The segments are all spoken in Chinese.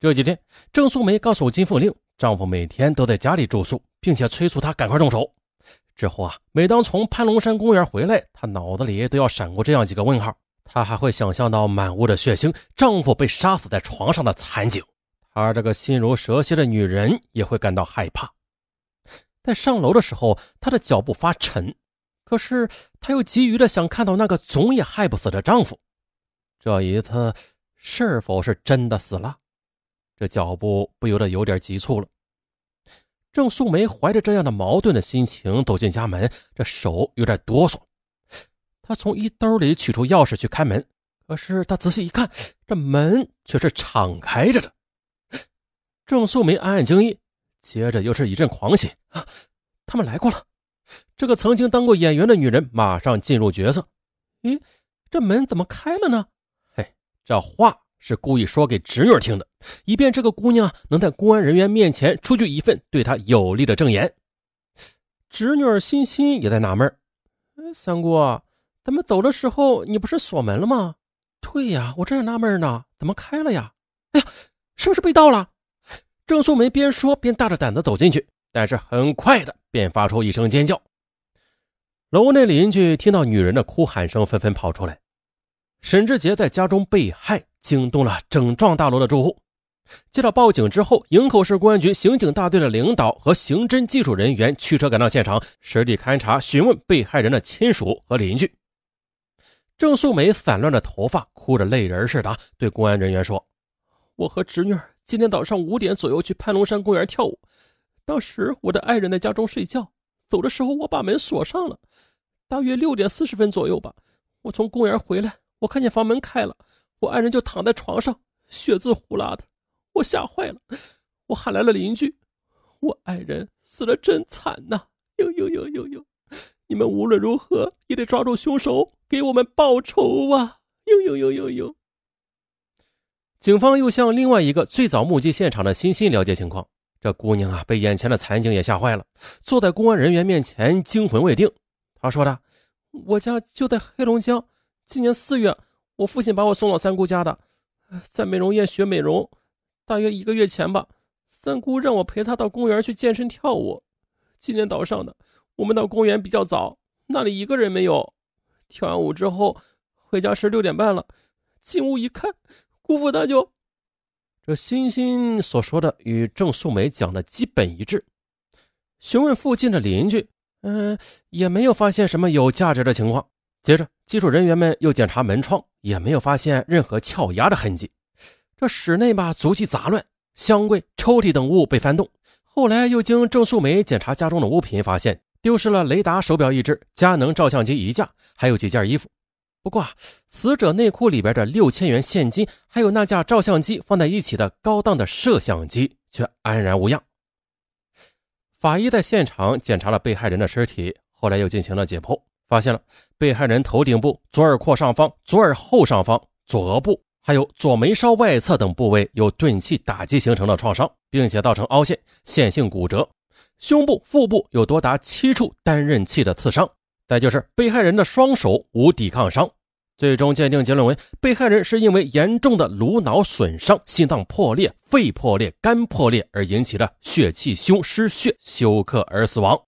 这几天，郑素梅告诉金凤令，丈夫每天都在家里住宿，并且催促她赶快动手。之后啊，每当从蟠龙山公园回来，她脑子里都要闪过这样几个问号。她还会想象到满屋的血腥，丈夫被杀死在床上的惨景。她这个心如蛇蝎的女人也会感到害怕。在上楼的时候，她的脚步发沉，可是她又急于的想看到那个总也害不死的丈夫。这一次是否是真的死了？这脚步不由得有点急促了。郑素梅怀着这样的矛盾的心情走进家门，这手有点哆嗦。她从衣兜里取出钥匙去开门，可是她仔细一看，这门却是敞开着的。郑素梅暗暗惊异。接着又是一阵狂喜啊！他们来过了。这个曾经当过演员的女人马上进入角色。咦，这门怎么开了呢？嘿，这话是故意说给侄女听的，以便这个姑娘能在公安人员面前出具一份对她有利的证言。侄女欣欣也在纳闷哎，三姑，咱们走的时候你不是锁门了吗？对呀，我这样纳闷呢，怎么开了呀？哎呀，是不是被盗了？郑素梅边说边大着胆子走进去，但是很快的便发出一声尖叫。楼内邻居听到女人的哭喊声，纷纷跑出来。沈志杰在家中被害，惊动了整幢大楼的住户。接到报警之后，营口市公安局刑警大队的领导和刑侦技术人员驱车赶到现场，实地勘查、询问被害人的亲属和邻居。郑素梅散乱的头发，哭着泪人似的对公安人员说：“我和侄女。”今天早上五点左右去潘龙山公园跳舞，当时我的爱人在家中睡觉，走的时候我把门锁上了。大约六点四十分左右吧，我从公园回来，我看见房门开了，我爱人就躺在床上，血渍呼啦的，我吓坏了，我喊来了邻居，我爱人死的真惨呐！呦呦呦呦呦，你们无论如何也得抓住凶手，给我们报仇啊！呦呦呦呦呦。警方又向另外一个最早目击现场的欣欣了解情况。这姑娘啊，被眼前的惨景也吓坏了，坐在公安人员面前惊魂未定。她说的：“我家就在黑龙江，今年四月，我父亲把我送到三姑家的，在美容院学美容。大约一个月前吧，三姑让我陪她到公园去健身跳舞。今天早上的，我们到公园比较早，那里一个人没有。跳完舞之后，回家时六点半了，进屋一看。”姑父他就，这欣欣所说的与郑素梅讲的基本一致。询问附近的邻居，嗯，也没有发现什么有价值的情况。接着，技术人员们又检查门窗，也没有发现任何撬压的痕迹。这室内吧，足迹杂乱，箱柜、抽屉等物被翻动。后来又经郑素梅检查家中的物品，发现丢失了雷达手表一只，佳能照相机一架，还有几件衣服。不过，死者内裤里边的六千元现金，还有那架照相机放在一起的高档的摄像机，却安然无恙。法医在现场检查了被害人的尸体，后来又进行了解剖，发现了被害人头顶部、左耳廓上方、左耳后上方、左额部，还有左眉梢外侧等部位有钝器打击形成的创伤，并且造成凹陷、线性骨折。胸部、腹部有多达七处单刃器的刺伤。再就是被害人的双手无抵抗伤，最终鉴定结论为被害人是因为严重的颅脑损伤、心脏破裂、肺破裂、肝破裂而引起的血气胸失血休克而死亡。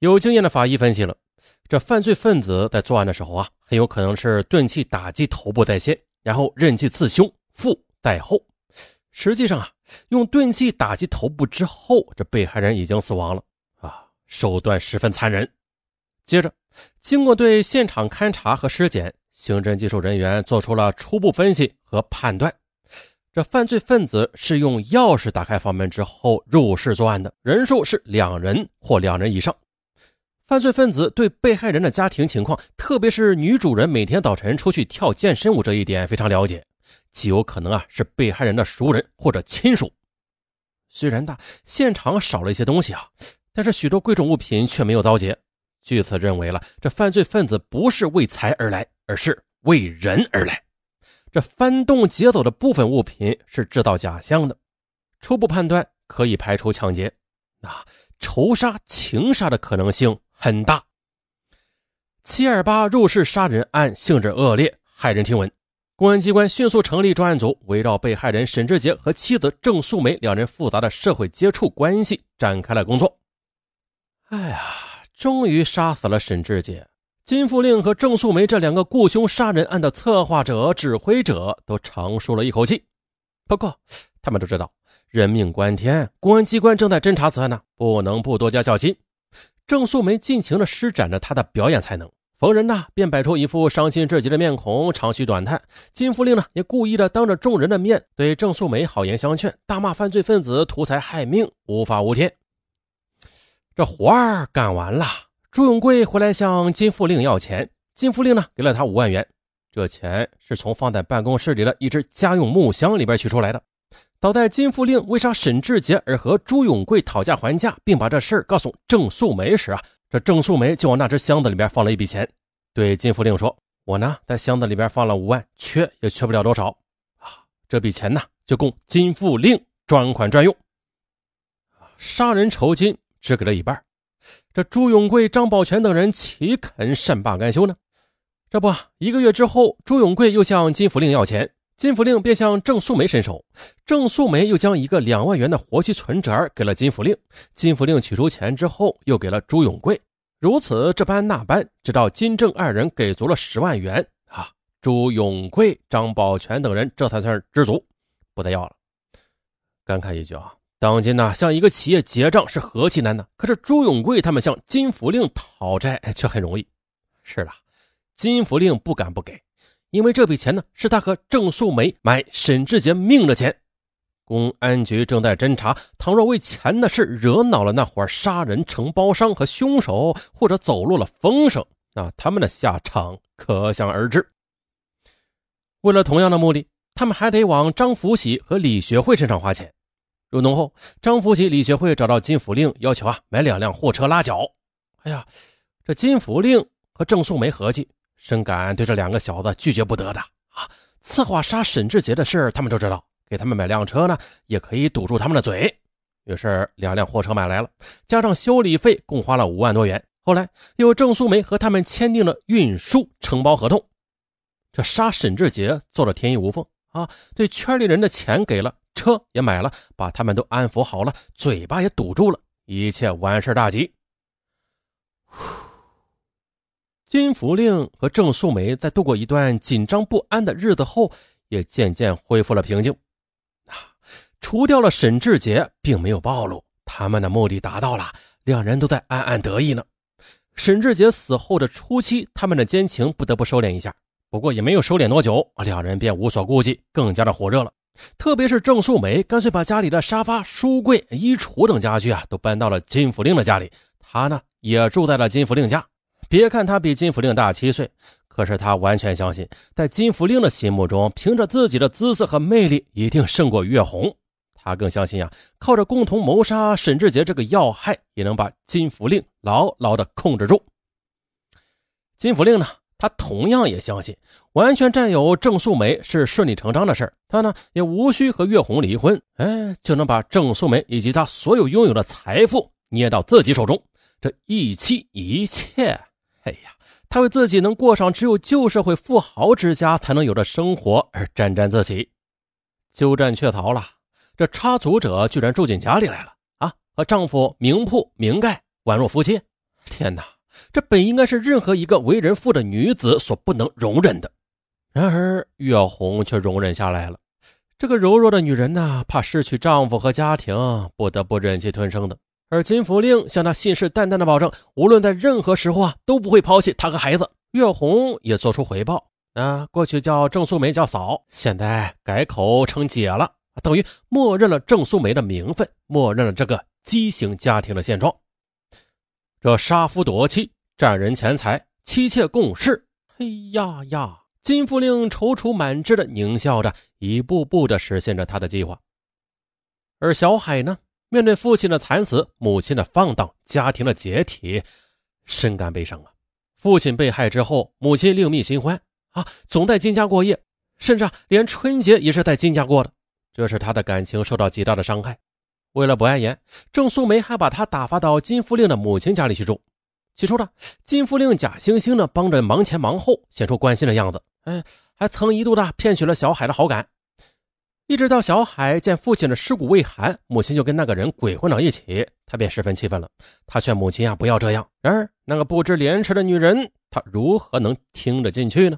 有经验的法医分析了，这犯罪分子在作案的时候啊，很有可能是钝器打击头部在先，然后刃器刺胸腹在后。实际上啊，用钝器打击头部之后，这被害人已经死亡了啊，手段十分残忍。接着，经过对现场勘查和尸检，刑侦技术人员做出了初步分析和判断：这犯罪分子是用钥匙打开房门之后入室作案的，人数是两人或两人以上。犯罪分子对被害人的家庭情况，特别是女主人每天早晨出去跳健身舞这一点非常了解，极有可能啊是被害人的熟人或者亲属。虽然的现场少了一些东西啊，但是许多贵重物品却没有遭劫。据此认为了，这犯罪分子不是为财而来，而是为人而来。这翻动劫走的部分物品是制造假象的，初步判断可以排除抢劫，那仇杀、情杀的可能性很大。七二八入室杀人案性质恶劣，骇人听闻，公安机关迅速成立专案组，围绕被害人沈志杰和妻子郑素梅两人复杂的社会接触关系展开了工作。哎呀，终于杀死了沈志杰。金富令和郑素梅这两个雇凶杀人案的策划者、指挥者都长舒了一口气。不过，他们都知道人命关天，公安机关正在侦查此案呢，不能不多加小心。郑素梅尽情地施展着她的表演才能，逢人呢便摆出一副伤心至极的面孔，长吁短叹。金富令呢也故意的当着众人的面对郑素梅好言相劝，大骂犯罪分子图财害命，无法无天。这活儿干完了。朱永贵回来向金富令要钱，金富令呢给了他五万元，这钱是从放在办公室里的一只家用木箱里边取出来的。倒在金富令为杀沈志杰而和朱永贵讨价还价，并把这事儿告诉郑素梅时啊，这郑素梅就往那只箱子里边放了一笔钱，对金富令说：“我呢在箱子里边放了五万，缺也缺不了多少啊，这笔钱呢就供金富令专款专用。杀人酬金只给了一半。”这朱永贵、张宝全等人岂肯善罢甘休呢？这不，一个月之后，朱永贵又向金福令要钱，金福令便向郑素梅伸手，郑素梅又将一个两万元的活期存折给了金福令，金福令取出钱之后又给了朱永贵，如此这般那般，直到金正二人给足了十万元啊，朱永贵、张宝全等人这才算是知足，不再要了。感慨一句啊。当今呢，向一个企业结账是何其难呢？可是朱永贵他们向金福令讨债却很容易。是的，金福令不敢不给，因为这笔钱呢是他和郑素梅买沈志杰命的钱。公安局正在侦查，倘若为钱的事惹恼了那伙杀人承包商和凶手，或者走漏了风声，那他们的下场可想而知。为了同样的目的，他们还得往张福喜和李学会身上花钱。入农后，张福喜、李学会找到金福令，要求啊买两辆货车拉脚。哎呀，这金福令和郑素梅合计，深感对这两个小子拒绝不得的啊！策划杀沈志杰的事他们都知道，给他们买辆车呢，也可以堵住他们的嘴。于是，两辆货车买来了，加上修理费，共花了五万多元。后来，又郑素梅和他们签订了运输承包合同。这杀沈志杰做的天衣无缝啊！对圈里人的钱给了。车也买了，把他们都安抚好了，嘴巴也堵住了，一切完事大吉。金福令和郑素梅在度过一段紧张不安的日子后，也渐渐恢复了平静。啊，除掉了沈志杰，并没有暴露，他们的目的达到了，两人都在暗暗得意呢。沈志杰死后的初期，他们的奸情不得不收敛一下，不过也没有收敛多久，两人便无所顾忌，更加的火热了。特别是郑素梅，干脆把家里的沙发、书柜、衣橱等家具啊，都搬到了金福令的家里。她呢，也住在了金福令家。别看他比金福令大七岁，可是他完全相信，在金福令的心目中，凭着自己的姿色和魅力，一定胜过岳红。他更相信啊，靠着共同谋杀沈志杰这个要害，也能把金福令牢牢的控制住。金福令呢？他同样也相信，完全占有郑素梅是顺理成章的事他呢也无需和岳红离婚，哎，就能把郑素梅以及他所有拥有的财富捏到自己手中。这一妻一妾，哎呀，他为自己能过上只有旧社会富豪之家才能有的生活而沾沾自喜。鸠占鹊巢了，这插足者居然住进家里来了啊！和丈夫明铺明盖，宛若夫妻。天哪！这本应该是任何一个为人父的女子所不能容忍的，然而岳红却容忍下来了。这个柔弱的女人呢，怕失去丈夫和家庭，不得不忍气吞声的。而金福令向他信誓旦旦的保证，无论在任何时候啊，都不会抛弃他和孩子。月红也做出回报，啊，过去叫郑素梅叫嫂，现在改口称姐了，等于默认了郑素梅的名分，默认了这个畸形家庭的现状。这杀夫夺妻、占人钱财、妻妾共事，哎呀呀！金福令踌躇满志的狞笑着，一步步的实现着他的计划。而小海呢，面对父亲的惨死、母亲的放荡、家庭的解体，深感悲伤啊。父亲被害之后，母亲另觅新欢啊，总在金家过夜，甚至，连春节也是在金家过的，这是他的感情受到极大的伤害。为了不碍眼，郑素梅还把他打发到金福令的母亲家里去住。起初呢，金福令假惺惺的帮着忙前忙后，显出关心的样子。哎，还曾一度的骗取了小海的好感。一直到小海见父亲的尸骨未寒，母亲就跟那个人鬼混到一起，他便十分气愤了。他劝母亲啊不要这样。然而那个不知廉耻的女人，她如何能听得进去呢？